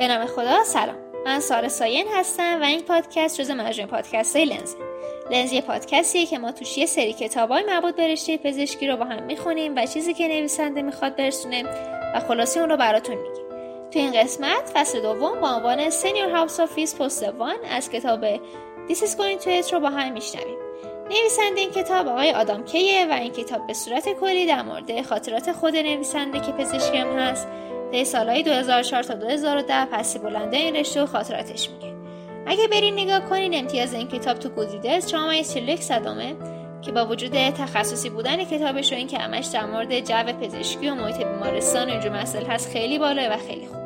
به نام خدا سلام. من سارا ساین هستم و این پادکست جز مجموعه پادکست های لنز لنز یه پادکستیه که ما توش یه سری کتاب های مربوط به رشته پزشکی رو با هم می‌خونیم و چیزی که نویسنده می‌خواد برسونه و خلاصه اون رو براتون میگیم. تو این قسمت فصل دوم با عنوان Senior House Officer Post One از کتاب This is going to رو با هم میشنویم. نویسنده این کتاب آقای آدام کیه و این کتاب به صورت کلی در مورد خاطرات خود نویسنده که پزشکی هم هست طی سالهای 2004 تا 2010 پسی بلنده این رشته و خاطراتش میگه. اگه برین نگاه کنین امتیاز این کتاب تو گودریدرز 4.41 صدامه که با وجود تخصصی بودن کتابش و اینکه همش در مورد جو پزشکی و محیط بیمارستان و اینجور مسائل هست خیلی بالاه و خیلی خوبه.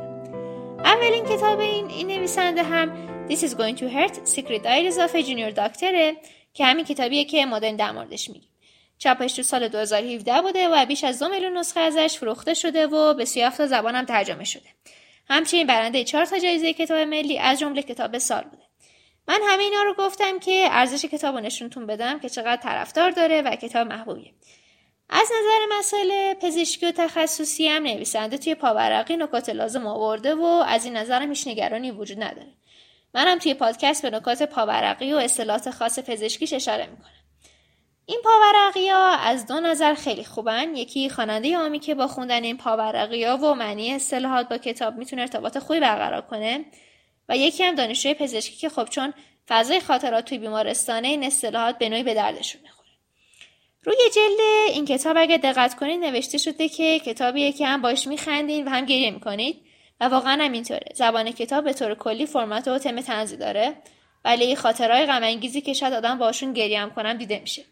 اولین کتاب این, این نویسنده هم This is going to hurt Secret Diaries of a Junior Doctor که همین کتابیه که داریم در موردش میگیم چاپش تو سال 2017 بوده و بیش از دو میلیون نسخه ازش فروخته شده و به 37 زبان هم ترجمه شده. همچنین برنده چهار تا جایزه کتاب ملی از جمله کتاب سال بوده. من همه اینا رو گفتم که ارزش کتاب نشونتون بدم که چقدر طرفدار داره و کتاب محبوبیه. از نظر مسائل پزشکی و تخصصی هم نویسنده توی پاورقی نکات لازم آورده و از این نظرم هیچ نگرانی وجود نداره. منم توی پادکست به نکات پاورقی و اصطلاحات خاص پزشکیش اشاره می‌کنم. این پاورقی ها از دو نظر خیلی خوبن. یکی خواننده عامی که با خوندن این پاورقی ها و معنی اصطلاحات با کتاب می‌تونه ارتباط خوبی برقرار کنه و یکی هم دانشجوی پزشکی که خب چون فضای خاطرات توی بیمارستانه این اصطلاحات به نوعی به دردشون می‌خوره. روی جلد این کتاب اگه دقت کنید نوشته شده که کتابیه که هم باش میخندین و هم گریه می‌کنید و واقعا هم اینطوره زبان کتاب به طور کلی فرمت و تم تنزی داره. ولی خاطرهای غم که شاید آدم باشون گریه هم کنم دیده میشه.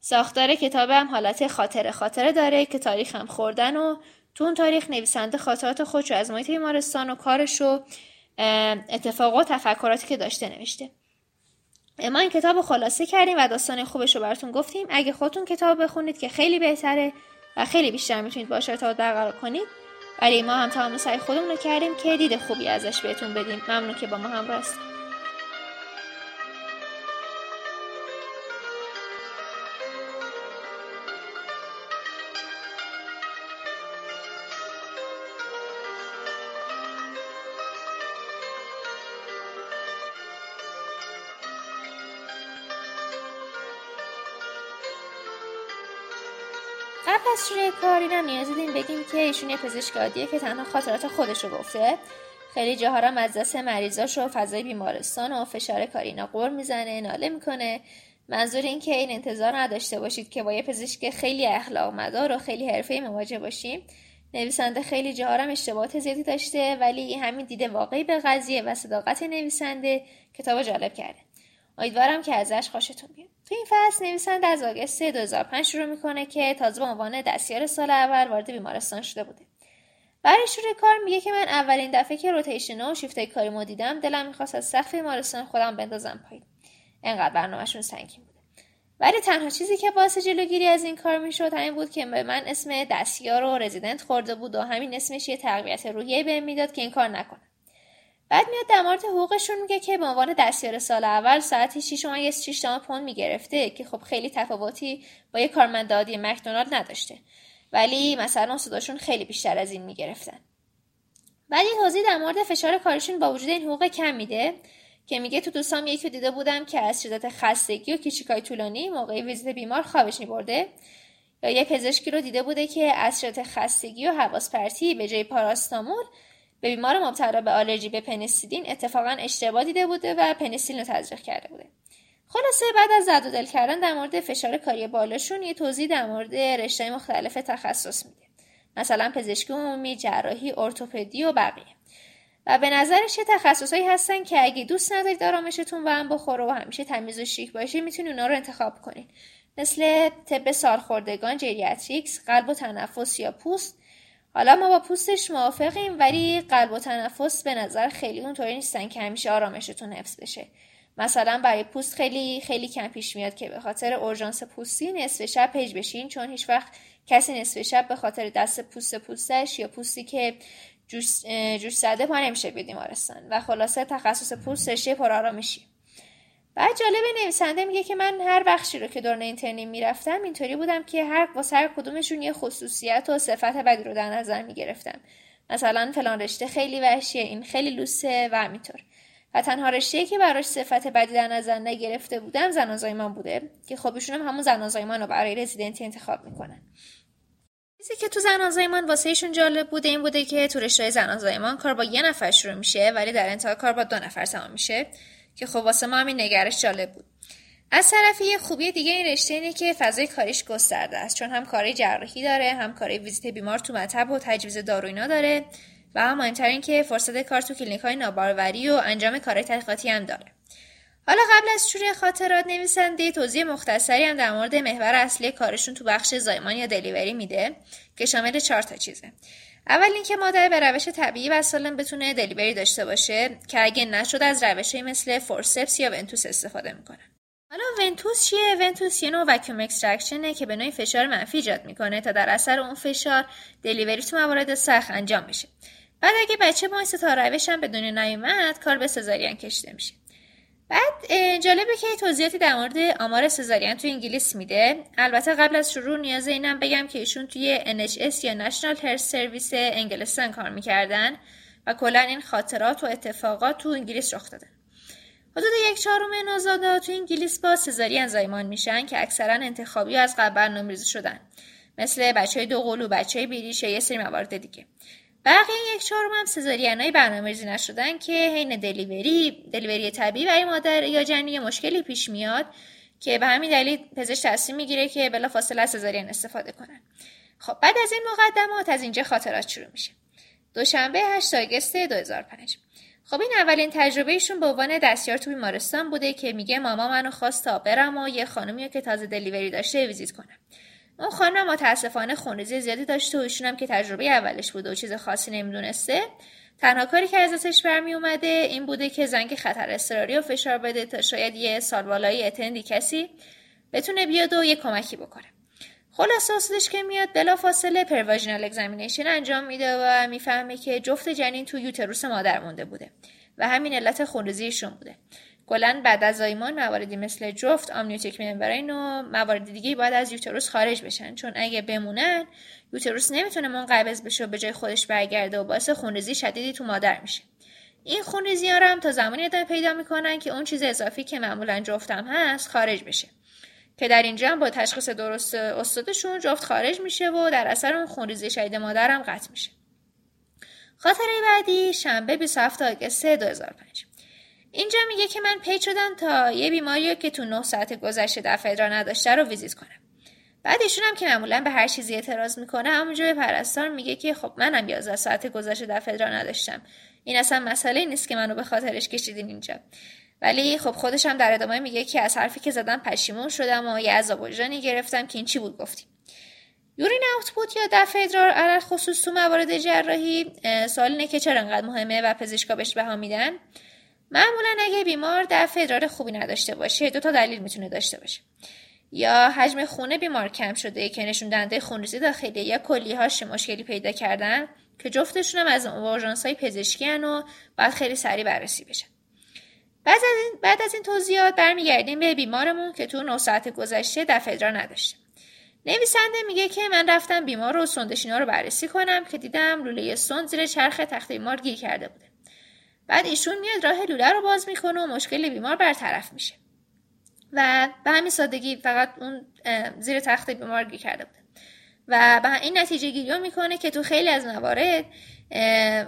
ساختار کتاب هم حالت خاطره خاطره داره که تاریخ هم خوردن و تو اون تاریخ نویسنده خاطرات خودشو از محیط بیمارستان و کارش و اتفاقات و تفکراتی که داشته نوشته. ما این کتاب خلاصه کردیم و داستان خوبش رو براتون گفتیم. اگه خودتون کتاب بخونید که خیلی بهتره و خیلی بیشتر می‌تونید باشه ارتباط برقرار کنید. ولی ما هم تمام سعی خودمون رو کردیم که دید خوبی ازش بهتون بدیم. ممنون که با ما همراه هستید. کار اینم نیاز دیدیم بگیم که ایشون یه پزشک عادیه که تنها خاطرات خودش رو گفته. خیلی جاها هم از دست مریضاش و فضای بیمارستان و فشار کاری اینا قور می‌زنه ناله می‌کنه. منظور این که این انتظار نداشته باشید که با یه پزشک خیلی اخلاق مدار و خیلی حرفه‌ای مواجه باشیم. نویسنده خیلی جاها هم اشتباهات زیادی داشته ولی همین دیده واقعی به قضیه و صداقت نویسنده کتاب جالب کرده. امیدوارم که ازش خوشتون بیاد. تو این فصل نویسنده از آگست 2005 شروع می‌کنه که تازه به عنوان دستیار سال اول وارد بیمارستان شده بوده. برای شروع کار میگه که من اولین دفعه که روتیشن و شیفت کاری ما دیدم دلم می‌خواست از سقف بیمارستان خودم بندازم پایین. انقدر برنامهشون سنگین بوده ولی تنها چیزی که باعث جلوگیری از این کار می‌شد همین بود که به من اسم دستیار و رزیدنت خورده بود و همین اسمش یه تقویت روحیه بهم می‌داد که این کار نکنم. بعد میاد در مورد حقوقشون میگه که به عنوان دستیار سال اول ساعتی 6 یه 6 تومن پوند می‌گرفته که خب خیلی تفاوتی با یه کارمند عادی مکدونالد نداشته. ولی مثلا صداشون خیلی بیشتر از این می‌گرفتن. بعد یه توضیح در مورد فشار کارشون با وجود این حقوق کم میده که میگه تو دوستام یکی دیده بودم که از شدت خستگی و کیچیکای طولانی موقع ویزیت بیمار خوابش میبرده. یا یه پزشکی رو دیده بوده که از شدت خستگی و حواس پرتی به جای پاراستامول به بیمار مبتلا به آلرژی به پنیسیلین اتفاقا اشتباه دیده بوده و پنیسیلین رو تزریق کرده بوده. خلاصه بعد از زد و دل کردن در مورد فشار کاری بالاشون یه توضیح در مورد رشته مختلف تخصص میده. مثلا پزشکی عمومی جراحی ارتوپدی و بقیه. و به نظرش یه تخصصهایی هستن که اگه دوست ندارید آرامشتون به هم بخوره و همیشه تمیز و شیک باشه می‌تونید اونا رو انتخاب کنید مثل طب سالخوردگان جریاتریکس قلب و تنفس یا پوست حالا ما با پوستش موافقیم ولی قلب و تنفس به نظر خیلی اونطوری نیستن که همیشه آرامشتون حفظ بشه. مثلا برای پوست خیلی خیلی کم پیش میاد که به خاطر اورژانس پوستی نصف شب page بشین چون هیچ وقت کسی نصف شب به خاطر دست پوست پوستش یا پوستی که جوش, جوش زده پا نمیشه بیمارستان. و خلاصه تخصص پوستش پر آرامشی بعد جالب نویسنده میگه که من هر بخشی رو که دوران اینترنی می‌رفتم اینطوری بودم که هر واسه هر کدومشون یه خصوصیت و صفت بدی رو در نظر می‌گرفتم. مثلا فلان رشته خیلی وحشیه این خیلی لوسه و همینطور. و تنها رشته که براش صفت بدی در نظر نگرفته بودم زنان زایمان بوده که خب ایشون هم همون زنان زایمان رو برای رزیدنتی انتخاب می‌کنن. چیزی که تو زنان زایمان واسه ایشون جالب بوده این بوده که تو رشته زنان زایمان کار با یه نفر شروع میشه ولی در انتها کار با دو نفر تمام میشه. که خب واسه ما همین نگرش جالب بود. از طرفی یه خوبی دیگه این رشته اینه که فضای کاریش گسترده است. چون هم کاری جراحی داره هم کاری ویزیت بیمار تو مطب و تجویز دارو اینا داره و هم مهمتر که فرصت کار تو کلینیک های ناباروری و انجام کار تحقیقاتی هم داره. حالا قبل از شروع خاطرات نویسنده توضیح مختصری هم در مورد محور اصلی کارشون تو بخش زایمان یا delivery میده که شامل چهار تا چیزه. اول اینکه مادر به روش طبیعی و سالم بتونه delivery داشته باشه که اگه نشد از روشهایی مثل forceps یا ventouse استفاده می‌کنه. حالا ventouse چیه؟ ventouse یه نوع vacuum extraction ه که به نوعی فشار منفی ایجاد می‌کنه تا در اثر اون فشار دلیوری تو موارد سخت انجام میشه بعد اگه بچه با تا روش هم به دنیا نیومد کار به سزارین کشیده میشه. بعد جالبه که توضیحاتی در مورد آمار سزارین تو انگلیس میده. البته قبل از شروع نیاز اینم بگم که ایشون توی NHS یا National Health Service انگلستان کار می‌کردن و کلا این خاطرات و اتفاقات تو انگلیس رخ داده حدود یک چهارم نوزادا تو انگلیس با سزارین زایمان میشن که اکثرا انتخابی از قبل برنامه‌ریزی شدن. مثل بچه دو قلو بچه بیریش یه سری موارد دیگه. بقیه یک چهارم هم سزارین های برنامه نشدن که حین دلیوری دلیوری طبیعی برای مادر یا جنین مشکلی پیش میاد که به همین دلیل پزشک تصمیم می‌گیره که بلا فاصله سزارین استفاده کنن. خب بعد از این مقدمات از اینجا خاطرات شروع میشه. دوشنبه 8 آگوست 2005 خب این اولین تجربهشون به عنوان دستیار تو بیمارستان بوده که میگه ماما منو خواست تا برم و یه خانومی که تازه دلیوری داشته ویزیت کنم. اون خانم متاسفانه خونریزی زیادی داشته و ایشون هم که تجربه اولش بوده و چیز خاصی نمی‌دونسته. تنها کاری که ازش برمی اومده این بوده که زنگ خطر اضطراری و فشار بده تا شاید یه سال بالایی attend ی کسی بتونه بیاد و یه کمکی بکنه. خلاصه ارشدش که میاد بلافاصله per vaginal examination انجام میده و می‌فهمه که جفت جنین تو uterus مادر مونده بوده و همین علت خونریزیشون بوده. کلا بعد از زایمان مواردی مثل جفت amniotic membrane و موارد دیگه باید از uterus خارج بشن. چون اگه بمونن یوتروس نمی‌تونه منقبض بشه و به جای خودش برگرده و باعث خونریزی شدیدی تو مادر میشه. این خونریزی ها هم تا زمانی ادامه پیدا می‌کنن که اون چیز اضافی که معمولا جفتم هست خارج بشه. که در اینجا با تشخیص درست استادشون جفت خارج میشه و در اثر اون خونریزی شدید مادر هم قطع میشه. خاطره بعدی شنبه 27 آگوست 2005 اینجا میگه که من پی شدم تا یه بیماری که تو 9 ساعت گذشته دفعه ادرا نداشته رو ویزیت کنم. بعد ایشون هم که معمولا به هر چیزی اعتراض می‌کنه همونجا به پرستار میگه که خب منم 11 ساعت گذشته دفعه ادرا نداشتم. این اصلا مسئله نیست که منو به خاطرش کشیدین اینجا. ولی خب خودش هم در ادامه میگه که از حرفی که زدم پشیمون شدم و یه عذاب وجدانی گرفتم که این چی بود گفتیم. یورین اوتپوت یا دفع ادرار علل خصوص تو موارد جراحی سوال اینه که چرا انقدر مهمه و پزشکا بهش بها میدن؟ معمولا اگه بیمار دفع ادرار خوبی نداشته باشه دو تا دلیل می‌تونه داشته باشه. یا حجم خونه بیمار کم شده که نشون دهنده خونریزی داخلی یا کلیهاش مشکلی پیدا کردن که جفتشون هم از اورژانس های پزشکی و باید خیلی سریع بررسی بشن بعد از این, بعد از این توضیحات برمیگردیم به بیمارمون که تو 9 ساعت گذشته دفع ادرار نداشته. نویسنده میگه که من رفتم بیمار و سندشینا رو بررسی کنم که دیدم لوله سند زیر چرخ تخت بیمار گیر کرده بوده. بعد ایشون میاد راه لوله رو باز می‌کنه و مشکل بیمار برطرف میشه. و به همین سادگی فقط اون زیر تخت بیمار گیر کرده بوده. و به این نتیجه گیری می‌کنه که تو خیلی از موارد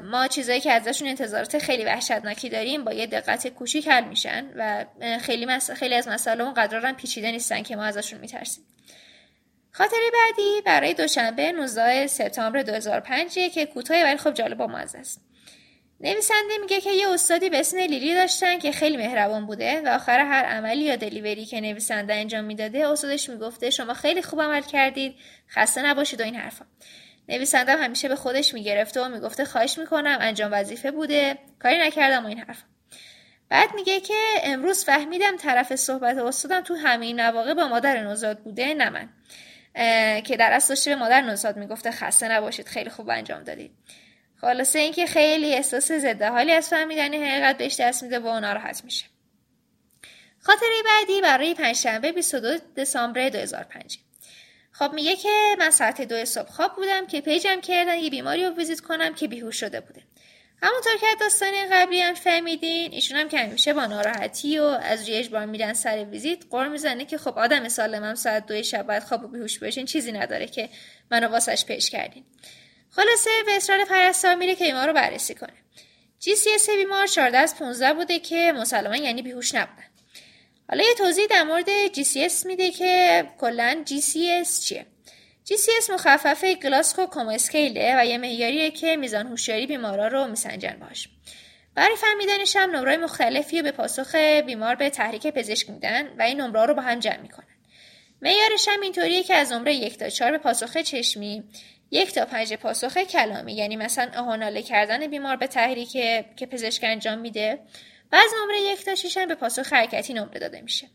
ما چیزایی که ازشون انتظارات خیلی وحشتناکی داریم با یه دقت کوچیک حل میشن و خیلی, خیلی از مسائل اون قدرارم پیچیده نیستن که ما ازشون میترسیم. خاطره بعدی برای دوشنبه 19 سپتامبر 2005 که کوتاه ولی خب جالب و مزه است. نویسنده میگه که یه استادی به اسم لیلی داشتن که خیلی مهربان بوده و آخر هر عملی یا دلیوری که نویسنده انجام می‌داده استادش می‌گفته شما خیلی خوب عمل کردید خسته نباشید و این حرفا. نویسنده همیشه به خودش می‌گرفته و می‌گفته خواهش می‌کنم انجام وظیفه بوده کاری نکردم و این حرفا. بعد میگه که امروز فهمیدم طرف صحبت استادم تو همین مواقع با مادر نوزاد بوده نه من. که در اصل به مادر نوزاد می‌گفته خسته نباشید خیلی خوب انجام دادید. خلاصه اینکه خیلی احساس ضد حالی از فهمیدن حقیقت بهش دست میده و ناراحت میشه. خاطره بعدی برای پنجشنبه 22 دسامبر 2005 خب میگه که من ساعت دو صبح خواب بودم که page م کردن یه بیماری رو ویزیت کنم که بیهوش شده بوده. همونطور که داستان قبلی هم فهمیدین ایشون هم که همیشه با ناراحتی و از روی اجبار میرن سر ویزیت غر می‌زنه که خب آدم سالمم ساعت دو شب باید خواب و بیهوش بشین چیزی نداره که منو واسش page کردین. خلاصه به اصرار پرستار میره که بیمار رو بررسی کنه GCS بیمار 14 از 15 بوده که مسلما یعنی بیهوش نبودن حالا یه توضیح در مورد GCS میده که کلا GCS چیه GCS مخففه Glasgow Coma Scale ه و یه معیاریه که میزان هوشیاری بیمارا رو میسنجن باش. برای فهمیدنش هم نمره مختلفی به پاسخ بیمار به تحریک پزشک میدن و این نمره رو با هم جمع می‌کنن. معیارش هم اینطوریه که از نمره یک تا چهار به پاسخ چشمی یک تا پنج پاسخ کلامی. یعنی مثلا آه و ناله کردن بیمار به تحریک که پزشک انجام میده و از نمره یک تا شیش هم به پاسخ حرکتی نمره داده میشه.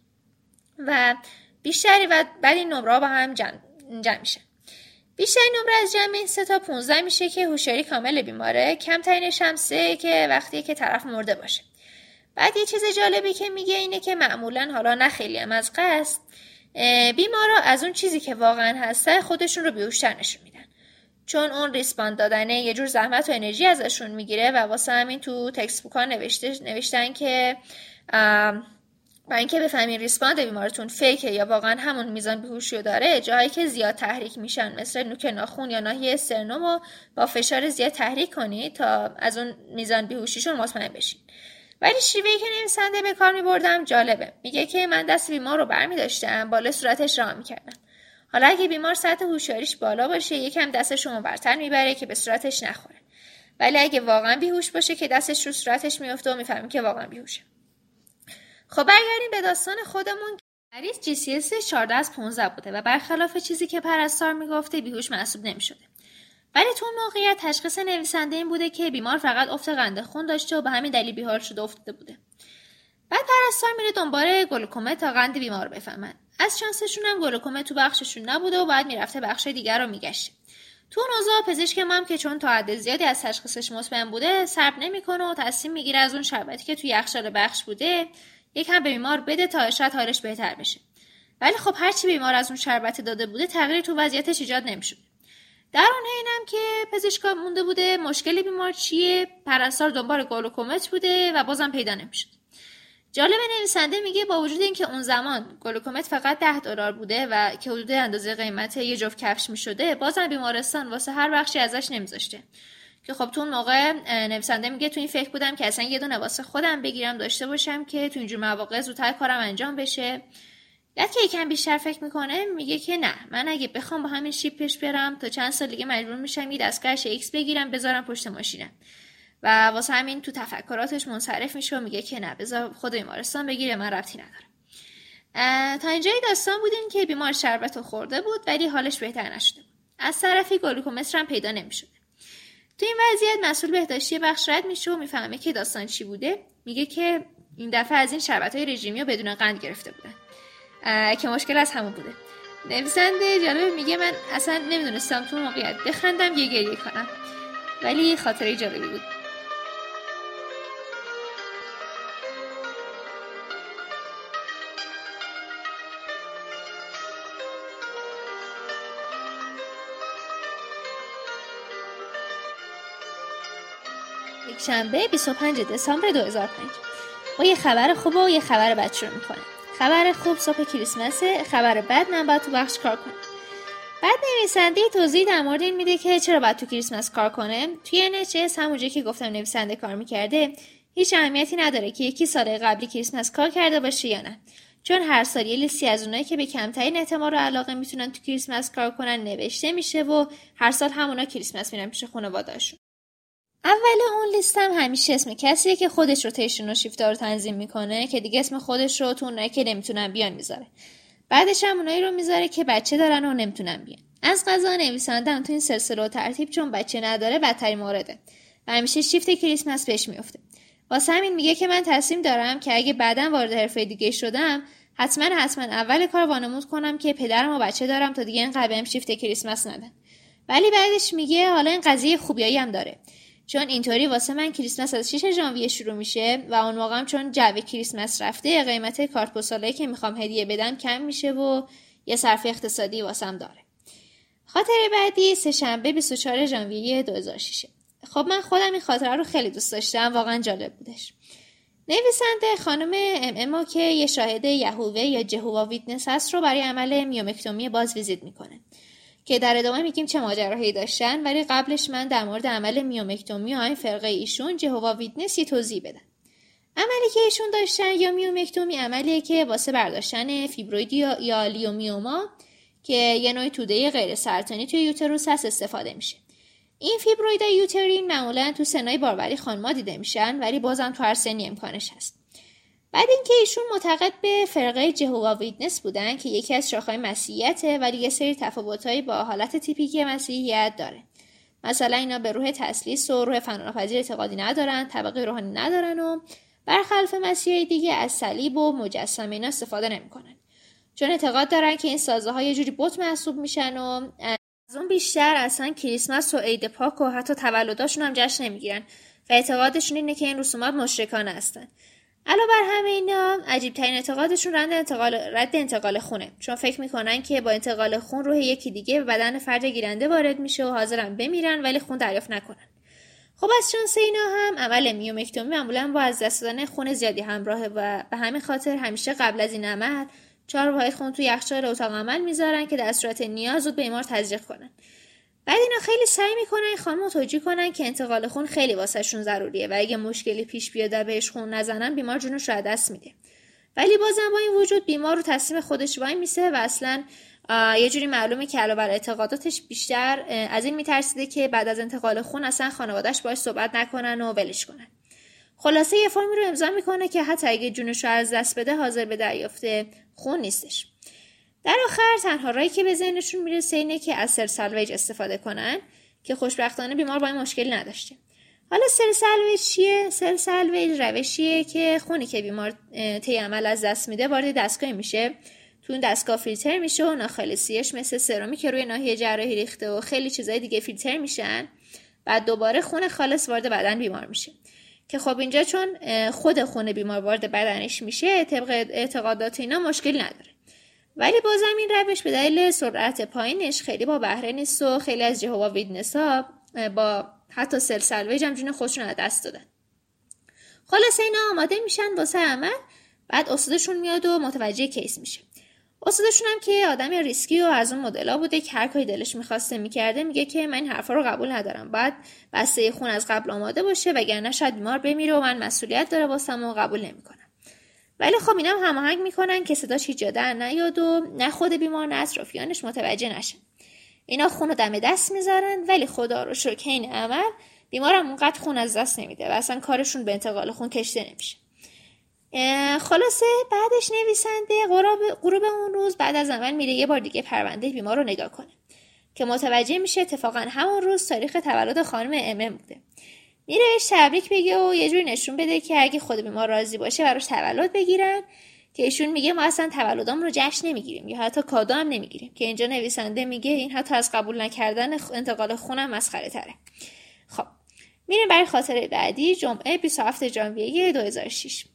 و بیشتری و بعد این نمره با هم جمع جمع میشه. بیشترین نمره از جمع 3 تا 15 میشه که هوشیاری کامل بیماره. کمترینش هم سه که وقتی که طرف مرده باشه. بعد یه چیز جالبی که میگه اینه که معمولا حالا نه خیلی هم از قصد. بیمارا از اون چیزی که واقعا هسته خودشون رو بیهوشتر نشون میدن. چون اون respond دادنه یه جور زحمت و انرژی ازشون می‌گیره و واسه همین تو textbook ا نوشته نوشتن که و اینکه بفهمین respond بیمارتون fake ه یا واقعا همون میزان بیهوشی داره جاهایی که زیاد تحریک میشن مثل نوک ناخون یا ناحیه sternum رو با فشار زیاد تحریک کنید تا از اون میزان بیهوشیشون مطمئن بشین. ولی شیوه‌ای که نویسنده به کار میبردم جالبه. میگه که من دست بیمار رو برمی داشتم بالا صورتش رها می‌کردم. حالا اگه بیمار سطح هوشیاریش بالا باشه یکم دستش رو برتر می‌بره که به صورتش نخوره. ولی اگه واقعا بیهوش باشه که دستش رو صورتش میفته و می‌فهمیم که واقعا بیهوشه. خب برگردیم به داستان خودمون. مریض جی سی اس 14 از 15 بوده و برخلاف چیزی که پرستار می‌گفته بیهوش محسوب نمی‌شده. ولی تو موقعیت تشخیص نویسنده این بوده که بیمار فقط افت قند خون داشته و به همین دلیل بیهار شده افتاده بوده. بعد پرستار میره دنبال گلوکومه تا قند بیمار بفهمن. از شانسشون هم گلوکومه تو بخششون نبوده و بعد می‌رفته بخش دیگر رو میگشته تو اون اوضاع پزشک ما هم که چون تا حد زیادی از تشخیصش مطمئن بوده صبر نمی‌کنه و تصمیم می‌گیره از اون شربتی که توی یخچال بخش بوده یکم به بیمار بده تا شاید حالش بهتر بشه. ولی خب هرچی بیمار از اون شربت داده بوده تغییری تو وضعیتش ایجاد نمی‌شد. در اون حینم که پزشکا مونده بوده مشکل بیمار چیه؟ پرستار دنبال گلوکومت بوده و بازم پیدا نمی‌شد. جالب نویسنده میگه با وجود اینکه اون زمان glucometer فقط ده دلار بوده و که حدود اندازه قیمت یه جفت کفش می‌شده بازم بیمارستان واسه هر بخشی ازش نمیذاشته. که خب تو اون موقع نویسنده میگه تو این فکر بودم که اصلا یه دونه واسه خودم بگیرم داشته باشم که تو اینجور مواقع زودتر کارم انجام بشه. بعد که یکم بیشتر فکر می‌کنه میگه که نه من اگه بخوام با همین شیب پیش برم تا چند سال دیگه مجبور میشم یه دستگاه ایکس بگیرم بذارم پشت ماشینم. و واسه همین تو تفکراتش منصرف میشه و میگه که نه بذار خود بیمارستان بگیره من ربطی نداره تا اینجای داستان بودیم که بیمار شربت خورده بود ولی حالش بهتر نشده از طرفی گلوکومتر هم پیدا نمی‌شد. تو این وضعیت مسئول بهداشتی بخش رد میشه و می‌فهمه که داستان چی بوده. میگه که این دفعه از این شربت های رژیمی رو بدون قند گرفته بودن. که مشکل از همون بوده. نویسنده جالب میگه من اصلا نمی‌دونستم تو موقعیت بخندم یه گریه کنم. ولی خاطره جالبی بود. یک شنبه 25 دسامبر 2005 ما یه خبر خوب و یه خبر بد شروع می‌کنه. خبر خوب صبح کریسمسه خبر بد من باید تو بخش کار کنم. بعد نویسنده توضیح در مورد این میده که چرا باید تو کریسمس کار کنه توی NHS همونجا که گفتم نویسنده کار می‌کرده هیچ اهمیتی نداره که یکی سال قبلی کریسمس کار کرده باشه یا نه. چون هر سال یه لیستی از اونایی که به کمترین اعتماد و علاقه می‌تونن تو کریسمس کار کنن نوشته میشه و هر سال همونا کریسمس میرن پیش خانواده‌هاشون. اول اون لیستم همیشه اسم کسیه که خودش روتیشن و شیفتا رو تنظیم می‌کنه که دیگه اسم خودش رو تو اونایی که نمی‌تونن بیان می‌ذاره. بعدش هم اونایی رو می‌ذاره که بچه دارن و نمی‌تونن بیان. از غذا نویسنده تو این سلسله و ترتیب چون بچه نداره بدترین مورده. و همیشه شیفت کریسمس بهش میفته واسه همین میگه که من تصمیم دارم که اگه بعدا وارد حرفه دیگه شدم حتما حتما اول کار وانمود کنم که پدرم و بچه دارم تا دیگه اینقدر بهم شیفت کریسمس ندن. ولی بعدش میگه حالا این قضیه خوبیایی هم داره. چون اینطوری واسه من کریسمس از 6 ژانویه شروع میشه و اون موقعم چون جو کریسمس رفته قیمت کارت پستالایی که می‌خوام هدیه بدم کم میشه و یه صرفه اقتصادی واسم داره. خاطره بعدی سهشنبه 24 ژانویه 2006 خب من خودم این خاطره رو خیلی دوست داشتم واقعا جالب بودش. نویسنده خانم MM که یه شاهد یهوه یا Jehovah Witness هست رو برای عمل myomectomy باز ویزیت می‌کنه. که در ادامه میگیم چه ماجراهایی داشتن ولی قبلش من در مورد عمل myomectomy و این فرقه ایشون Jehovah Witness یه توضیح بدم. عملی که ایشون داشتن یا myomectomy عملیه که واسه برداشتن fibroid یا leiomyoma که یه نوع توده غیر سرطانی توی یوتروس هست استفاده میشه. این فیبرویدهای یوترین معمولا تو سنای باروری خانما دیده میشن ولی بازم تو هر سنی امکانش هست. بعد اینکه ایشون معتقد به فرقه جهووا ویتنس بودن که یکی از شاخهای مسیحیته ولی یه سری تفاوتهایی با حالت تیپیکی مسیحیت داره. مثلا اینا به روح تسلیس و روح فناناپذیر اعتقادی ندارن طبقه روحانی ندارن و برخلاف مسیحی دیگه از صلیب و مجسمه اینا استفاده نمی‌کنن. چون اعتقاد دارن که این سازه ها یه جوری بت محسوب میشن و از اون بیشتر اصلا کریسمس و عید پاک و حتی تولداشون هم جشن نمی‌گیرن و اعتقادشون اینه که این رسومات مشرکانه هستن. علاوه بر همه اینا عجیب ترین اعتقادشون رد انتقال رد انتقال خونه. چون فکر می‌کنن که با انتقال خون روح یکی دیگه به بدن فرد گیرنده وارد میشه و حاضرن بمیرن ولی خون دریافت نکنن. خب از شانس اینا هم عمل میومکتومی معمولا با از دست دادن خون زیادی همراهه و به همین خاطر همیشه قبل از این عمل چهار واحد خون تو یخچال اتاق عمل می‌ذارن که در صورت نیاز زود بیمار تزریق کنن. بعد اینا خیلی سعی می‌کنن خانم توجیه کنن که انتقال خون خیلی واسهشون ضروریه و اگه مشکلی پیش بیاد و بهش خون نزنن بیمار جونش رو دست میده. ولی بازم با این وجود بیمار رو تصمیم خودش وای میسه و اصلا یه جوری معلومه که علاوه بر اعتقاداتش بیشتر از این میترسیده که بعد از انتقال خون اصلا خانوادهش باش صحبت نکنن و ولش کنن. خلاصه یه فرمی رو امضا می‌کنه که حتی اگه جونش رو از دست بده حاضر به دریافت خون نیستش. در آخر تنها راهی که به ذهنشون می‌رسه اینه که از cell salvage استفاده کنن که خوشبختانه بیمار با این مشکلی نداشته. حالا cell salvage چیه؟ cell salvage روشیه که خونی که بیمار طی عمل از دست میده وارد دستگاه میشه. تو اون دستگاه فیلتر میشه و ناخالصیش مثل سرمی که روی ناحیه جراحی ریخته و خیلی چیزای دیگه فیلتر میشن. بعد دوباره خون خالص وارد بدن بیمار میشه. که خب اینجا چون خود خون بیمار وارد بدنش میشه طبق اعتقادات اینا مشکل نداره. ولی بازم این روش به دلیل سرعت پایینش خیلی با بهره نیست و خیلی از Jehovah Witness ها با حتی cell salvage هم جون خودشون دست دادن. خلاصه اینا آماده میشن واسه عمل بعد استادشون میاد و متوجه case میشه. استادشون هم که آدم ریسکی و از اون مدلا بوده که هر کاری دلش می‌خواسته می‌کرده میگه که من این حرفا رو قبول ندارم. بعد بسته خون از قبل آماده باشه وگرنه شاید بیمار بمیره و من مسئولیت داره واسم و قبول نمی‌کنم. ولی خب اینا هم هماهنگ می‌کنن که صداش هیچ جاده نیاد و نه خود بیمار نه اطرافیانش متوجه نشن. اینا خون رو دم دست می‌ذارن ولی خدا رو شکر این عمل بیمارم اونقدر خون از دست نمیده و اصلا کارشون به انتقال خون کشته نمیشه. خلاصه بعدش نویسنده غروب اون روز بعد از عمل میره یه بار دیگه پرونده بیمار رو نگاه کنه. که متوجه میشه اتفاقا همون روز تاریخ تولد خانم ام بوده. میره بهش تبریک بگه و یه جوری نشون بده که اگه خود بیمار راضی باشه براش تولد بگیرن که ایشون میگه ما اصلا تولدام رو جشن نمی‌گیریم یا حتی کادو هم نمی‌گیریم. که اینجا نویسنده میگه این حتی از قبول نکردن انتقال خونم مسخره تره. خب میریم برای خاطره بعدی جمعه 27 ژانویه 2006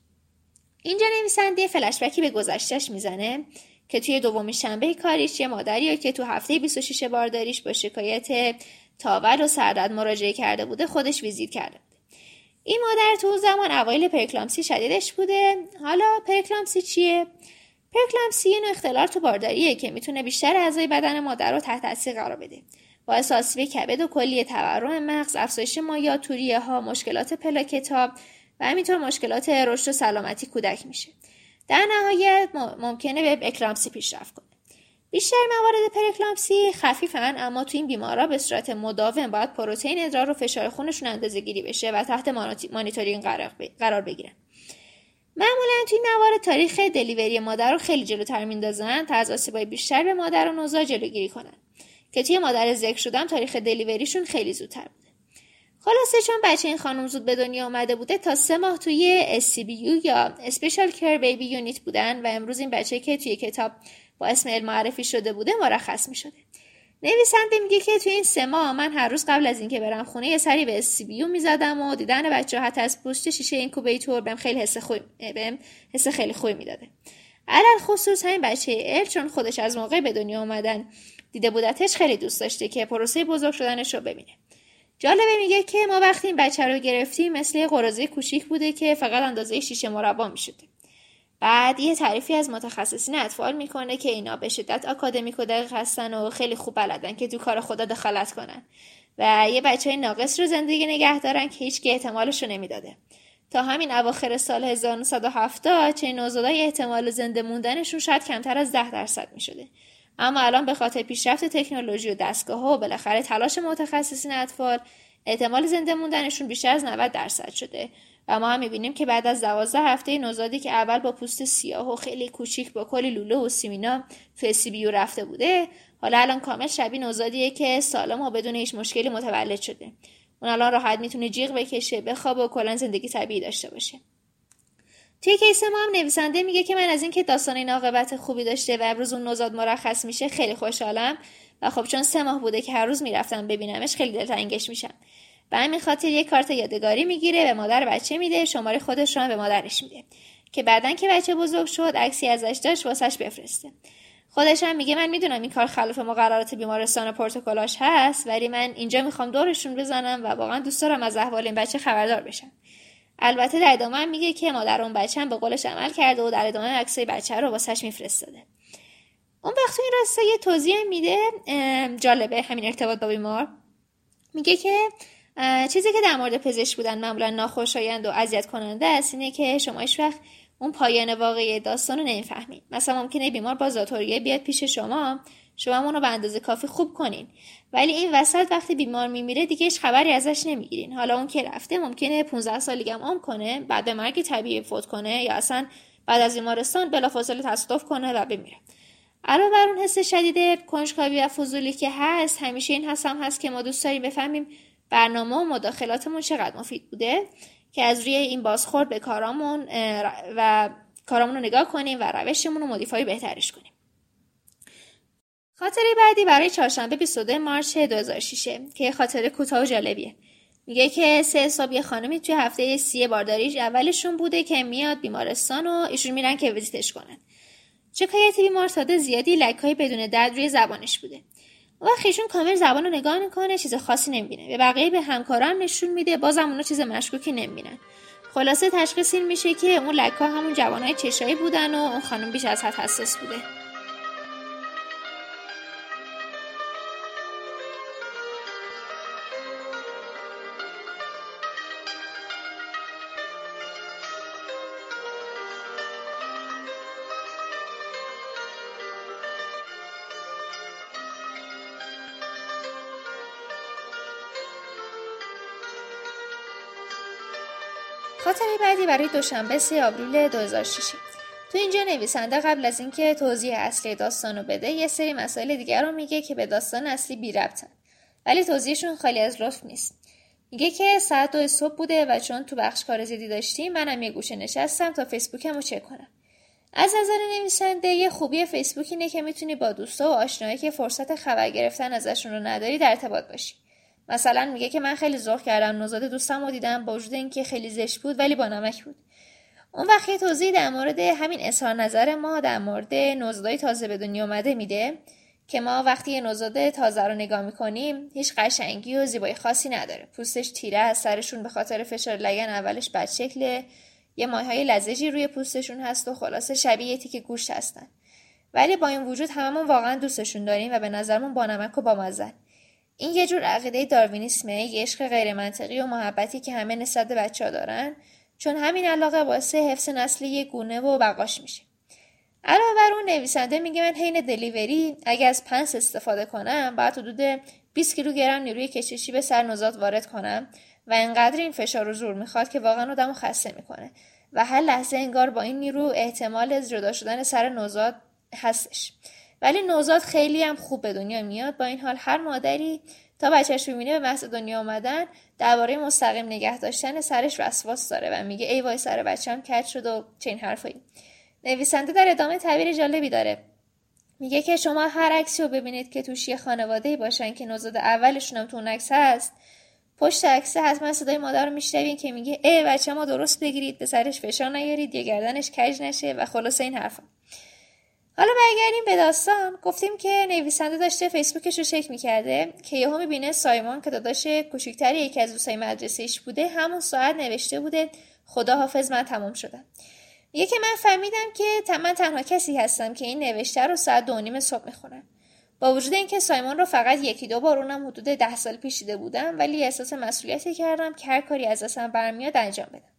اینجا نویسنده فلشبکی به گذشتش می‌زنه که توی دومین شنبه کاریش یه مادری که تو هفته 26 بارداریش با شکایت تاول و سردرد مراجعه کرده بوده خودش ویزیت کرده این مادر تو زمان اوایل پرکلامسی شدیدش بوده. حالا پرکلامسی چیه؟ پرکلامسی این اختلال تو بارداریه که می‌تونه بیشتر اعضای بدن مادر رو تحت تاثیر قرار بده. باعث آسیب کبد و کلیه تورم مغز افزایش مایاتوریه ها مشکلات پلاکتاب و همینطور مشکلات رشد و سلامتی کودک میشه. در نهایت ممکنه به اکلامسی پیشرفت کنه. بیشتر موارد پرکلامسی خفیفن اما تو این بیمارا به صورت مداوم باید پروتئین ادرار و فشار خونشون اندازه گیری بشه و تحت مانیتورینگ قرار بگیرن. معمولا توی موارد تاریخ دلیوری مادر رو خیلی جلوتر میندازن تا از آسیبای بیشتر به مادر و نوزاد جلوگیری کنن که توی مادر ذکر شدم تاریخ دلیوریشون خیلی زودتر بوده. خلاصه چون بچه این خانم زود به دنیا آمده بوده تا سه ماه توی SCBU یا Special Care Baby Unit بودن و امروز این بچه که توی کتاب با اسم علم معرفی شده بوده مرخص می شده. نویسنده میگه که توی این سه ماه من هر روز قبل از اینکه برم خونه یه سری به می می‌زدم و دیدن بچه حتی از پشت شیشه اینکوبیتور بهم خیلی حس خوبی بهم حس خیلی خوبی می‌داده. علل خصوص همین بچه ال چون خودش از موقع به دنیا آمدن دیده بودتش خیلی دوست داشته که پروسه بزرگ شدنش رو ببینه. جالبه میگه که ما وقتی این بچه رو گرفتیم مثل قرازه کوچیک بوده که فقط اندازه شیشه مربا می‌شده. بعد یه تعریفی از متخصصین اطفال می‌کنه که اینا به شدت آکادمیک و دقیق هستن و خیلی خوب بلدن که تو کار خدا دخالت کنن. و یه بچه ناقص رو زندگی نگه دارن که هیچ که احتمالش رو نمی‌داده. تا همین اواخر سال 1970 چه نوزادای احتمال زنده موندنشون شاید کمتر از 10 درصد می شده. اما الان به خاطر پیشرفت تکنولوژی و دستگاه ها و بالاخره تلاش متخصصین اطفال احتمال زنده موندنشون بیشتر از 90 درصد شده. و ما هم می‌بینیم که بعد از 12 هفته نوزادی که اول با پوست سیاه و خیلی کوچیک با کلی لوله و سیمینا تو بیو رفته بوده حالا الان کامل شبیه نوزادیه که سالم و بدون هیچ مشکلی متولد شده. اون الان راحت می‌تونه جیغ بکشه بخوابه و کلا زندگی طبیعی داشته باشه. توی کیس ما هم نویسنده میگه که من از اینکه داستان این عاقبت خوبی داشته و امروز اون نوزاد مرخص میشه خیلی خوشحالم. و خب چون سه ماه بوده که هر روز می‌رفتم ببینمش خیلی دلتنگش میشم. به همین خاطر یک کارت یادگاری می‌گیره به مادر بچه میده شماره خودش رو به مادرش میده. که بعدا که بچه بزرگ شد عکسی ازش داشت واسش بفرسته. خودش هم میگه من می‌دونم این کار خلاف مقررات بیمارستان پرتکلاش هست ولی من اینجا می‌خوام دورشون بزنم و واقعا دوست دارم از احوال این بچه خبردار بشم. البته در ادامه هم میگه که مادر اون بچه هم به قولش عمل کرده و در ادامه عکسای بچه رو واسش میفرستاده. اون وقت این راسته یه توضیح میده جالبه همین ارتباط با بیمار. میگه که چیزی که در مورد پزشک بودن معمولا ناخوشایند و اذیت کننده است اینه که شما هیچ وقت اون پایان واقعی داستان رو نمی‌فهمید. مثلا ممکنه بیمار با زاتوریه بیاد پیش شما شما اون رو به اندازه کافی خوب کنین. ولی این وسط وقتی بیمار میمیره دیگه هیچ خبری ازش نمی‌گیرین. حالا اون که رفته ممکنه 15 سالگی هم عمر کنه بعد به مرگ طبیعی فوت کنه یا اصلا بعد از بیمارستان بلافاصله تصادف کنه و بمیره. علاوه بر اون حس شدید کنجکاوی و فضولی که هست همیشه این حس هم هست که ما دوست داریم بفهمیم برنامه و مداخلاتمون چقدر مفید بوده که از روی این بازخورد به کارامون و کارامون رو نگاه کنیم و روشمون رو مدیفای بهترش کنیم. خاطره بعدی برای چهارشنبه 22 مارچ 2006 که خاطره کوتاه و جالبیه. میگه که سه حساب یه خانمی توی هفته سی بارداری اولشون بوده که میاد بیمارستان و ایشون میرن که ویزیتش کنن. شکایت بیمار ساده زیادی لکهای بدون درد روی زبانش بوده. و ایشون کامل زبان رو نگاه می‌کنه چیز خاصی نمی‌بینه. به بقیه به همکاران نشون میده بازم اونا چیز مشکوکی نمی‌بینن. خلاصه تشخیص این میشه که اون لکها همون جوانهای چشایی بودن و اون خانم بیش از حد حساس بوده. خاطره بعدی برای دوشنبه 3 آوریل 2006 تو اینجا نویسنده قبل از اینکه توضیح اصلی داستان رو بده یه سری مسائل دیگر رو میگه که به داستان اصلی بی ربطن. ولی توضیحشون خالی از لطف نیست. میگه که ساعت دو صبح بوده و چون تو بخش کار زیادی داشتیم منم یه گوشه نشستم تا فیسبوکم رو چک کنم. از نظر نویسنده یه خوبی فیسبوک اینه که می‌تونی با دوستا و آشنایی که فرصت خبر گرفتن ازشون رو نداری در ارتباط باشی. مثلا میگه که من خیلی ذوق کردم نوزاد دوستم رو دیدم با وجود اینکه خیلی زشت بود ولی با نمک بود. اون وقت یه توضیح در مورد همین اظهار نظر ما در مورد نوزادای تازه به دنیا آمده میده که ما وقتی یه نوزاد تازه رو نگاه می‌کنیم هیچ قشنگی و زیبایی خاصی نداره. پوستش تیره از سرشون به خاطر فشار لگن اولش بد شکله. یه مایهای لزجی روی پوستشون هست و خلاصه شبیه تیک گوشت هستن. ولی با این وجود هممون واقعا دوستشون داریم و به نظرمون با نمک و با مزن این یه جور عقیده داروینیسمه یه عشق غیر منطقی و محبتی که همه نسبت به بچه ها دارن چون همین علاقه باعث حفظ نسل یه گونه و بقاش میشه. علاوه بر اون نویسنده میگه من حین دلیوری اگه از پنس استفاده کنم باید حدود 20 کیلوگرم نیروی کششی به سر نوزاد وارد کنم و انقدر این فشار و زور می‌خواد که واقعا آدمو خسته می‌کنه. و هر لحظه انگار با این نیرو احتمال از جدا شدن سر نوزاد هستش. ولی نوزاد خیلی هم خوب به دنیا میاد. با این حال هر مادری تا بچهش ببینه به محض دنیا آمدن درباره مستقیم نگه داشتن سرش وسواس داره و میگه ای وای سر بچم کج شد و چین حرفایی. نویسنده در ادامه تعبیر جالبی داره. میگه که شما هر عکسی رو ببینید که توش یه خانواده باشن که نوزاد اولشون هم تو اون عکس هست پشت عکس حتما صدای مادر رو میشنوین که میگه ای بچه ما درست بگیرید به سرش فشار نیارید یا گردنش کج نشه و خلاصه این حرفا. حالا برگردیم به داستان. گفتیم که نویسنده داشته فیسبوکش رو چک می‌کرده. که یهو می‌بینه سایمون که داداش کوچیکتر یکی از دوستای مدرسهش بوده همون ساعت نوشته بوده خدا حافظ من تمام شدم. میگه که من فهمیدم که من تنها کسی هستم که این نوشته رو ساعت دو نیم صبح می‌خونم. با وجود اینکه سایمون رو فقط یکی دو بار اونم حدود ده سال پیش دیده بودم ولی احساس مسئولیتی کردم که هر کاری از دستم برمیاد انجام بدم.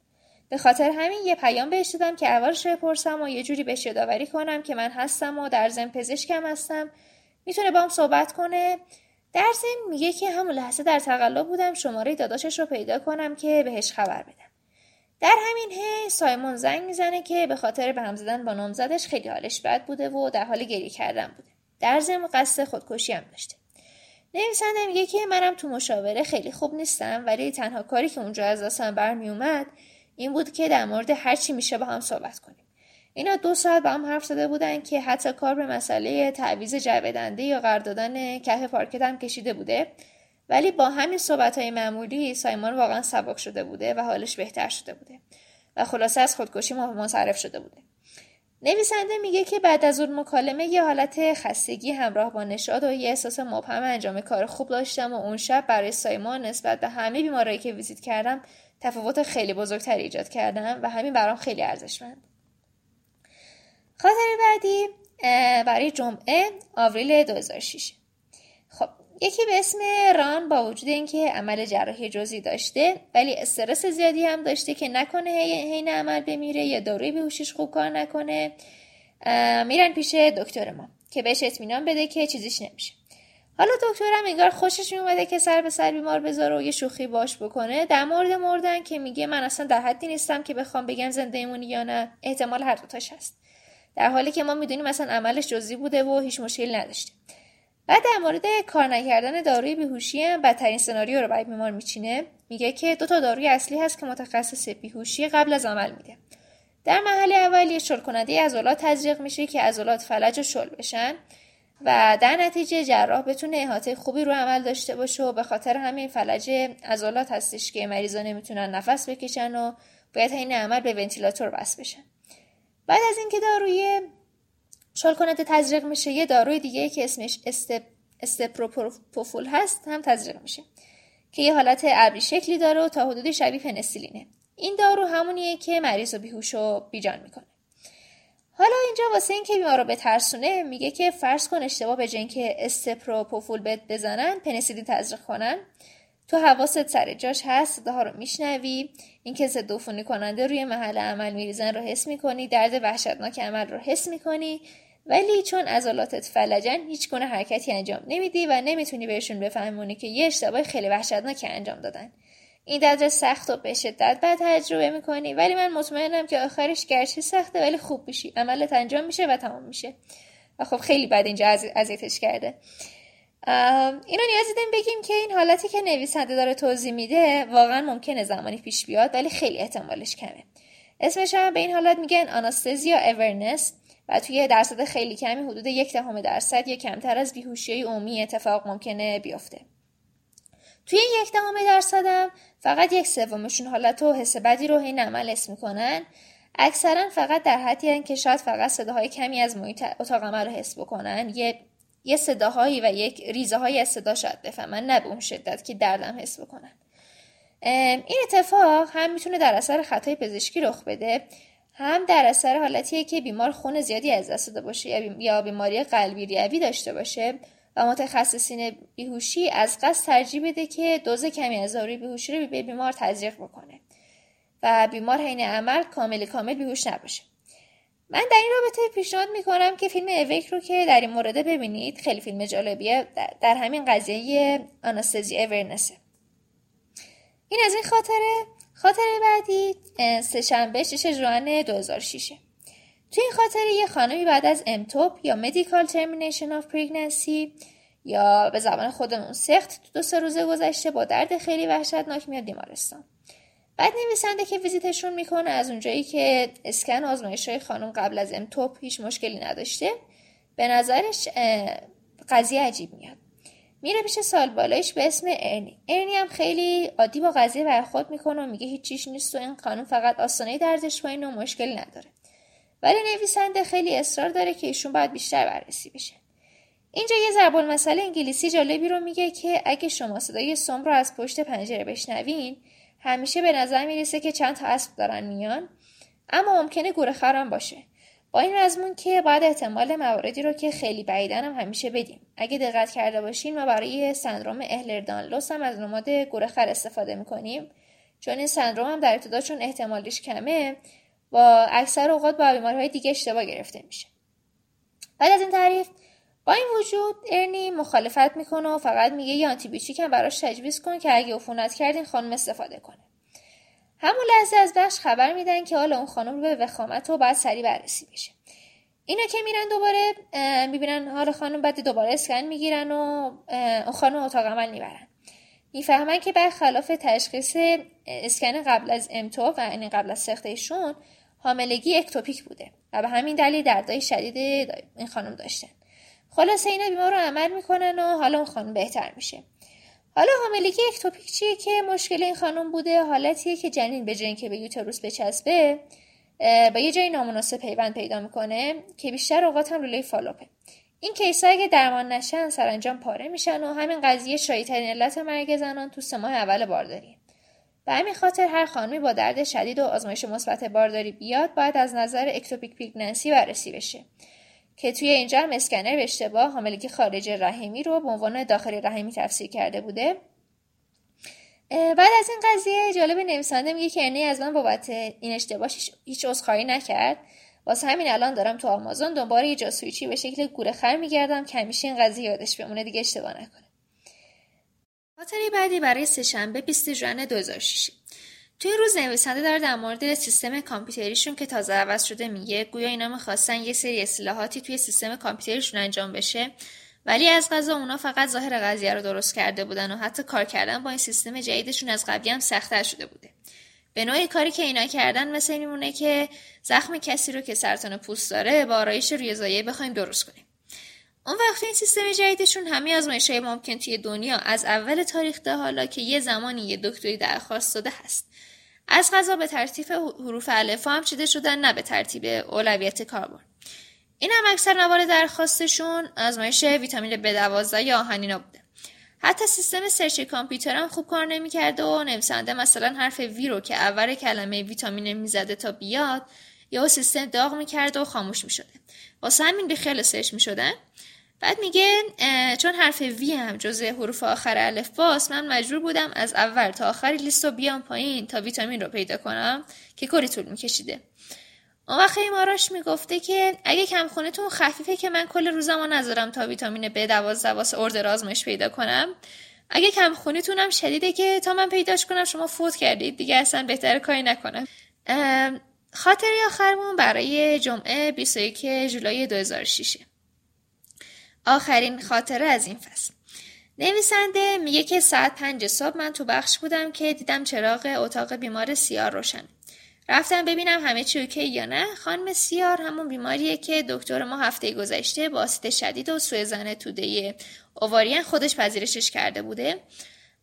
به خاطر همین یه پیام بهش دادم که اولش بپرسم و یه جوری بهش یادآوری کنم که من هستم و در ضمن پزشکم هستم. می‌تونه با هم صحبت کنه. در ضمن میگه که همون لحظه در تقلا بودم شماره داداشش رو پیدا کنم که بهش خبر بدم. در همین هی سایمون زنگ می‌زنه که به خاطر به هم زدن با نامزدش خیلی حالش بد بوده و در حال گریه کردن بوده. در ضمن قصد خودکشی هم داشته. نویسنده میگه که منم تو مشاوره خیلی خوب نیستم ولی تنها کاری که اونجا از دستم برمیومد این بود که در مورد هر چی میشه با هم صحبت کنیم. اینا دو ساعت با هم حرف زده بودن که حتی کار به مسئله تعویض جویدنده یا قرار دادن کف پارکت هم کشیده بوده. ولی با همین صحبت های معمولی سایمان واقعا سبک شده بوده و حالش بهتر شده بوده. و خلاصه از خودکشی منصرف شده بوده. نویسنده میگه که بعد از اون مکالمه یه حالت خستگی همراه با نشاد و یه احساس مبهم انجام کار خوب داشتم و اون شب برای سایمان نسبت به همه بیمارایی که ویزیت کردم تفاوت خیلی بزرگتری ایجاد کردم و همین برام خیلی ارزشمند. خاطر بعدی برای جمعه آوریل 2006 خب یکی به اسم ران با وجود اینکه عمل جراحی جزئی داشته ولی استرس زیادی هم داشته که نکنه حین عمل بمیره یا داروی بیهوشیش خوب کار نکنه. میرن پیش دکتر ما که بهش اطمینان بده که چیزیش نمیشه. حالا دکترم انگار خوشش میومده که سر به سر بیمار بذاره و یه شوخی باش بکنه. در مورد مردن که میگه من اصلا در حدی نیستم که بخوام بگم زنده ایمونی یا نه احتمال هر دوتاش هست. در حالی که ما می‌دونیم مثلا عملش جزئی بوده و هیچ مشکلی نداشته. بعد در مورد کار نکردن داروی بیهوشی هم بدترین سناریو رو برای بیمار میچینه. میگه که دو تا داروی اصلی هست که متخصص بیهوشی قبل از عمل میده. در مرحله اول یه شل کننده عضلات تزریق میشه که عضلات فلج و شل بشن و در نتیجه جراح بتونه احاطه خوبی رو عمل داشته باشه و به خاطر همین فلج عضلات هستش که مریضا نمی‌تونن نفس بکشن و باید این عمل به ونتیلاتور بس بشن. بعد از اینکه داروی شل کننده تزریق میشه. یه داروی دیگه که اسمش استپ استپروپوفول هست هم تزریق میشه. که یه حالت ابری شکلی داره و تا حدودی شبیه پنسیلینه. این دارو همونیه که مریض و بیهوش و بیجان می‌کنه. حالا اینجا واسه اینکه بیمار رو بترسونه میگه که فرض کن اشتباه به جن که استپروپوفول بد بزنن پنسیلین تزریق کنن. تو حواست سر جاش هست صداها رو میشنوی. اینکه ضد عفونی کننده روی محل عمل میریزن رو حس می‌کنی. درد وحشتناک عمل رو حس می‌کنی. ولی چون عضلاتت فلجن هیچ گونه حرکتی انجام نمیدی و نمی‌تونی بهشون بفهمونی که یه اشتباه خیلی وحشتناکی انجام دادن. این درد سخت و به شدت بعد تجربه می‌کنی ولی من مطمئنم که آخرش گرچه سخته ولی خوب میشی. عملت انجام میشه و تمام میشه. و خب خیلی بد اینجا اذیتش کرده. اینو نیاز دیدیم بگیم که این حالتی که نویسنده داره توضیح میده واقعا ممکنه زمانی پیش بیاد ولی خیلی احتمالش کمه. اسمش هم به این حالت میگن آناستزیا اورنس و توی درصد خیلی کمی حدود یک دهم درصد یا کمتر از بیهوشی عمومی اتفاق ممکنه بیفته. توی یک دهم درصدم فقط یک سومشون حالت و حس بدی رو هی عمل اسم می‌کنن. اکثرا فقط در حدی که شاید فقط صداهای کمی از محیط اتاق عمل رو حس بکنن. یه یه صداهایی و یک ریزه های از صدا شاید بفهمن نه به اون شدت که دردم حس بکنن. این اتفاق هم می‌تونه در اثر خطای پزشکی رخ بده. هم در اثر حالتیه که بیمار خون زیادی از دست داده باشه یا بیماری قلبی ریوی داشته باشه و متخصصین بیهوشی از قصد ترجیح بده که دوز کمی از داروی بیهوشی رو به بیمار تزریق بکنه و بیمار حین عمل کامل کامل بیهوش نباشه. من در این رابطه پیشنهاد می‌کنم که فیلم Awake رو که در این مورد ببینید خیلی فیلم جالبیه در همین قضیه anesthesia awareness ه. این از این خاطره خاطره بعدی سه‌شنبه 6 ژوئن 2006 توی این خاطره یه خانمی بعد از MTOP یا medical termination of pregnancy یا به زبان خودمون سقط تو دو سه روزه گذشته با درد خیلی وحشتناک میاد بیمارستان. بعد نویسنده که ویزیتشون می‌کنه از اونجایی که اسکن آزمایش های خانم قبل از امتوپ هیچ مشکلی نداشته به نظرش قضیه عجیب میاد. میره پیش سال بالایش به اسم ارنی. ارنی هم خیلی عادی با قضیه برخورد می‌کنه و میگه هیچ چیش نیست و این خانم فقط آستانه دردش پایین و مشکلی نداره. ولی نویسنده خیلی اصرار داره که ایشون باید بیشتر بررسی بشه. اینجا یه ضرب مسئله انگلیسی جالبی رو میگه که اگه شما صدای سم رو از پشت پنجره بشنوین همیشه به نظر می‌رسه که چند تا اسب دارن میان اما ممکنه گوره خرم باشه. با این مضمون که باید احتمال مواردی رو که خیلی بعیدن هم همیشه بدیم. اگه دقت کرده باشین ما برای سندروم اهلر دانلوس هم از نماد گورخر استفاده می‌کنیم. چون این سندروم هم در ابتدا چون احتمالش کمه با اکثر اوقات با بیماریهای دیگه اشتباه گرفته میشه. بعد از این تعریف با این وجود ارنی مخالفت می‌کنه و فقط میگه یه آنتیبیوتیک هم براش تجویز کن که اگه عفونت کردین خانم استفاده کنه. همون لحظه از بخش خبر میدن که حالا اون خانم رو به وخامت و باید سریع بررسی بشه اینا که میرن دوباره می‌بینن حال خانم بعد دوباره اسکن می‌گیرن و اون خانم اتاق عمل می‌برن. می‌فهمن که برخلاف تشخیص اسکن قبل از امتو و یعنی قبل از سختشون حاملگی اکتوپیک بوده و به همین دلیل دردای شدید این خانم داشتن. خلاصه اینا بیمار رو عمل می‌کنن و حالا اون خانم بهتر میشه. حالا حاملگی ectopic چیه که مشکل این خانم بوده حالتیه که جنین به جای اینکه به uterus بچسبه با یه جای نامناسب پیوند پیدا می‌کنه که بیشتر اوقات هم لوله فالوپه. این case اگه درمان نشن سرانجام پاره میشن و همین قضیه شایع‌ترین علت مرگ زنان تو سه ماه اول بارداری به همین خاطر هر خانمی با درد شدید و آزمایش مثبت بارداری بیاد باید از نظر ectopic pregnancy بررسی بشه. که توی اینجا هم اسکنر به اشتباه حاملگی خارج رحمی رو به عنوان داخلی رحمی تفسیر کرده بوده. بعد از این قضیه جالب نویسنده میگه که ارنی از من بابت این اشتباهش هیچ عذرخواهی نکرد. واسه همین الان دارم تو آمازون دنبال یه جاسویچی به شکل گوره خر میگردم که همیشه این قضیه یادش بمونه دیگه اشتباه نکنه. خاطره بعدی برای سهشنبه 20 ژوئن 2006 توی روز نویسنده داره در مورد سیستم کامپیوتریشون که تازه عوض شده میگه گویا اینا می‌خواستن یه سری اصلاحاتی توی سیستم کامپیوتریشون انجام بشه ولی از غذا اونا فقط ظاهر قضیه رو درست کرده بودن و حتی کار کردن با این سیستم جدیدشون از قبلی هم سختتر شده بوده. به نوعی کاری که اینا کردن مثل میمونه که زخم کسی رو که سرطان پوست داره با آرایش ریزایه بخوایم درست کنیم. اون وقت این سیستم جدیدشون همه آزمایش های ممکن توی دنیا از اول تاریخ تا حالا که یه زمانی یه دکتری درخواست داده هست. از غذا به ترتیب حروف الفا هم چیده شدن نه به ترتیب اولویت کاربن این هم اکثر موارد درخواستشون آزمایش ویتامین B12 یا آهن اینا بوده. حتی سیستم search کامپیوتر هم خوب کار نمی‌کرده و نویسنده مثلا حرف V رو که اول کلمه ویتامین می‌زده تا بیاد یا سیستم داغ می‌کرد و خاموش می‌شده. واسه همین بیخیال search می‌شدن. بعد میگه چون حرف V هم جزء حروف آخر الفباست من مجبور بودم از اول تا آخر لیست رو بیام پایین تا ویتامین رو پیدا کنم که کلی طول میکشیده. اون وقت ماراش می‌گفته که اگه کمخونتون خفیفه که من کل روزمو نذارم تا ویتامین B دوازده واسه ارد رازمش پیدا کنم. اگه کمخونیتونم شدیده که تا من پیداش کنم شما فوت کردید دیگه اصلا بهتر کاری نکنم. خاطری آخرمون برای جمعه 21 جولای 2006 آخرین خاطره از این فصل. نویسنده میگه که ساعت پنج صبح من تو بخش بودم که دیدم چراغ اتاق بیمار سیار روشن. رفتم ببینم همه چی اوکی یا نه. خانم سیار همون بیماریه که دکتر ما هفته گذشته با آسید شدید و سوء زن توده اووارین خودش پذیرشش کرده بوده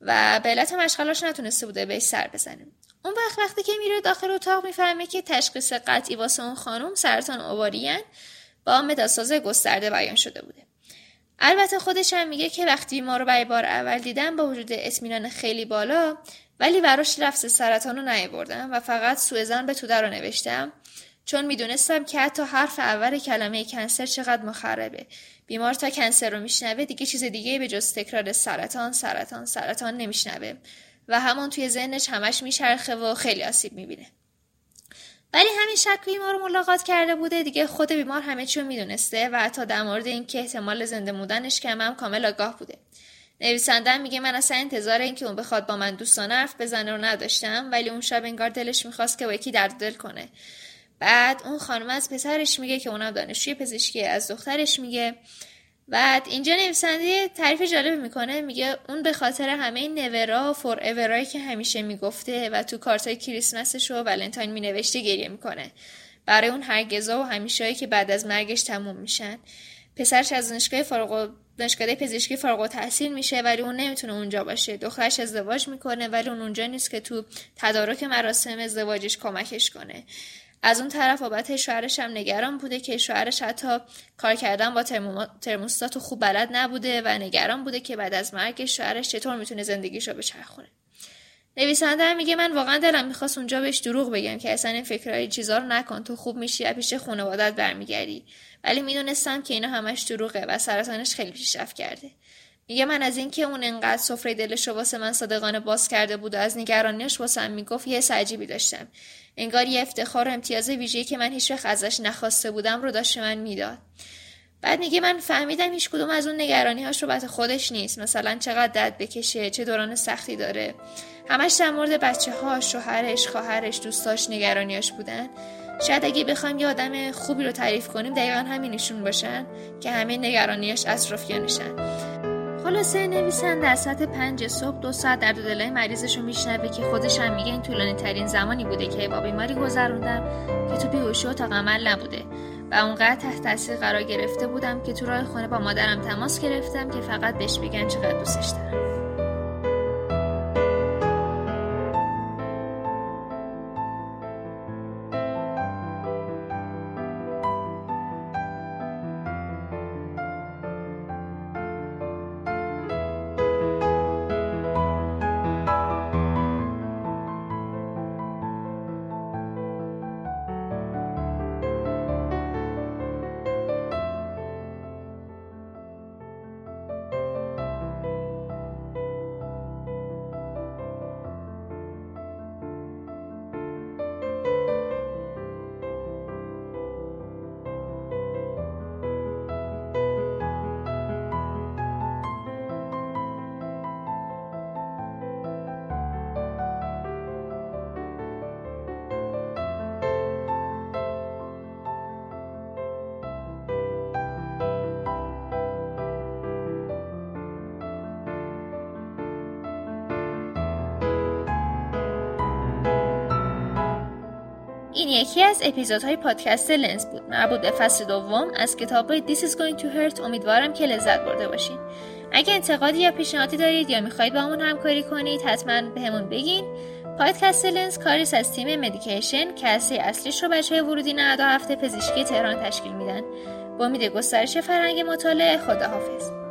و به علت مشغلاش نتونسته بوده بهش سر بزنه. اون وقت وقتی که میره داخل اتاق می‌فهمه که تشخیص قطعی واسه اون خانم سرطان اووارین با متاساز گسترده بیان شده بوده. البته خودش هم میگه که وقتی ما رو برای بار اول دیدم با وجود اطمینان خیلی بالا ولی براش لفظ سرطان رو نیاوردم و فقط سوء به توده رو نوشتم. چون می‌دونستم که حتی حرف اول کلمه کنسر چقدر مخربه. بیمار تا کنسر رو میشنوه دیگه چیز دیگه به جز تکرار سرطان سرطان سرطان نمیشنوه. و همون توی ذهنش همش میچرخه و خیلی آسیب می‌بینه. ولی همین شب بیمار رو ملاقات کرده بوده دیگه خود بیمار همه چی رو می‌دونسته و حتی در مورد اینکه احتمال زنده موندنش کم هم کامل آگاه بوده. نویسنده میگه من اصلا انتظار اینکه اون بخواد با من دوستانه حرف بزنه رو نداشتم ولی اون شب انگار دلش می‌خواست که با یکی درد دل کنه. بعد اون خانم از پسرش میگه که اونم دانشجوی پزشکی از دخترش میگه. بعد اینجا نویسنده تعریف جالب می‌کنه. میگه اون به خاطر همه این نورا و فور اورایی که همیشه می‌گفته و تو کارتای کریسمسش و ولنتاین مینوشته گریه می‌کنه. برای اون هرگزا و همیشه که بعد از مرگش تموم میشن. پسرش از دانشگاه فارغ دانشگاه پزشکی فارغ التحصیل میشه ولی اون نمی‌تونه اونجا باشه. دخترش ازدواج می‌کنه ولی اون اونجا نیست که تو تدارک مراسم ازدواجش کمکش کنه. از اون طرف بابت شوهرش هم نگران بوده که شوهرش حتی کار کردن با ترموستات خوب بلد نبوده و نگران بوده که بعد از مرگ شوهرش چطور می‌تونه زندگیشو بچرخونه. نویسنده میگه من واقعا دلم می‌خواست اونجا بهش دروغ بگم که اصلا این فکرهای چیزا رو نکن تو خوب میشی و پیش خانوادت برمیگردی. ولی می‌دونستم که اینا همش دروغه و سرطانش خیلی پیشرفت کرده. میگه من از اینکه اون انقدر سفره دلش رو واسه من صادقانه باز کرده بود و از نگرانیش واسه می‌گفت یه عجیبی داشتم. انگار یه افتخار و امتیاز ویژه‌ای که من هیچ وقت ازش نخواسته بودم رو داشت من می‌داد. بعد میگه من فهمیدم هیچ کدوم از اون نگرانی هاش رو خودش نیست. مثلا چقدر درد بکشه چه دوران سختی داره. همش در مورد بچه ها شوهرش خواهرش دوستاش نگرانیاش بودن. شاید اگه بخوایم یه آدم خوبی رو تعریف کنیم دقیقا همینشون باشن که همه نگرانیاش اطرافیانشن. خلاصه نویسن در ساعت پنج صبح دو ساعت در دلای مریضش رو میشنوه که خودش هم میگه این طولانی ترین زمانی بوده که با بیماری گذروندم که تو بیهوشی و عمل نبوده. و اونقدر تحت تاثیر قرار گرفته بودم که تو راه خونه با مادرم تماس گرفتم که فقط بهش بگن چقدر دوستش دارم. این یکی از اپیزودهای پادکست لنز بود. مربوط به فصل دوم از کتاب This is going to hurt. امیدوارم که لذت برده باشین. اگه انتقادی یا پیشنهادی دارید یا می‌خواهید با همون همکاری کنید حتما بهمون به بگین. پادکست لنز کاریس از تیم مدیکیشن که اصلیش رو بچه ورودی 97 پزشکی تهران تشکیل میدن. با امید گسترش فرهنگ مطالعه خداحافظ.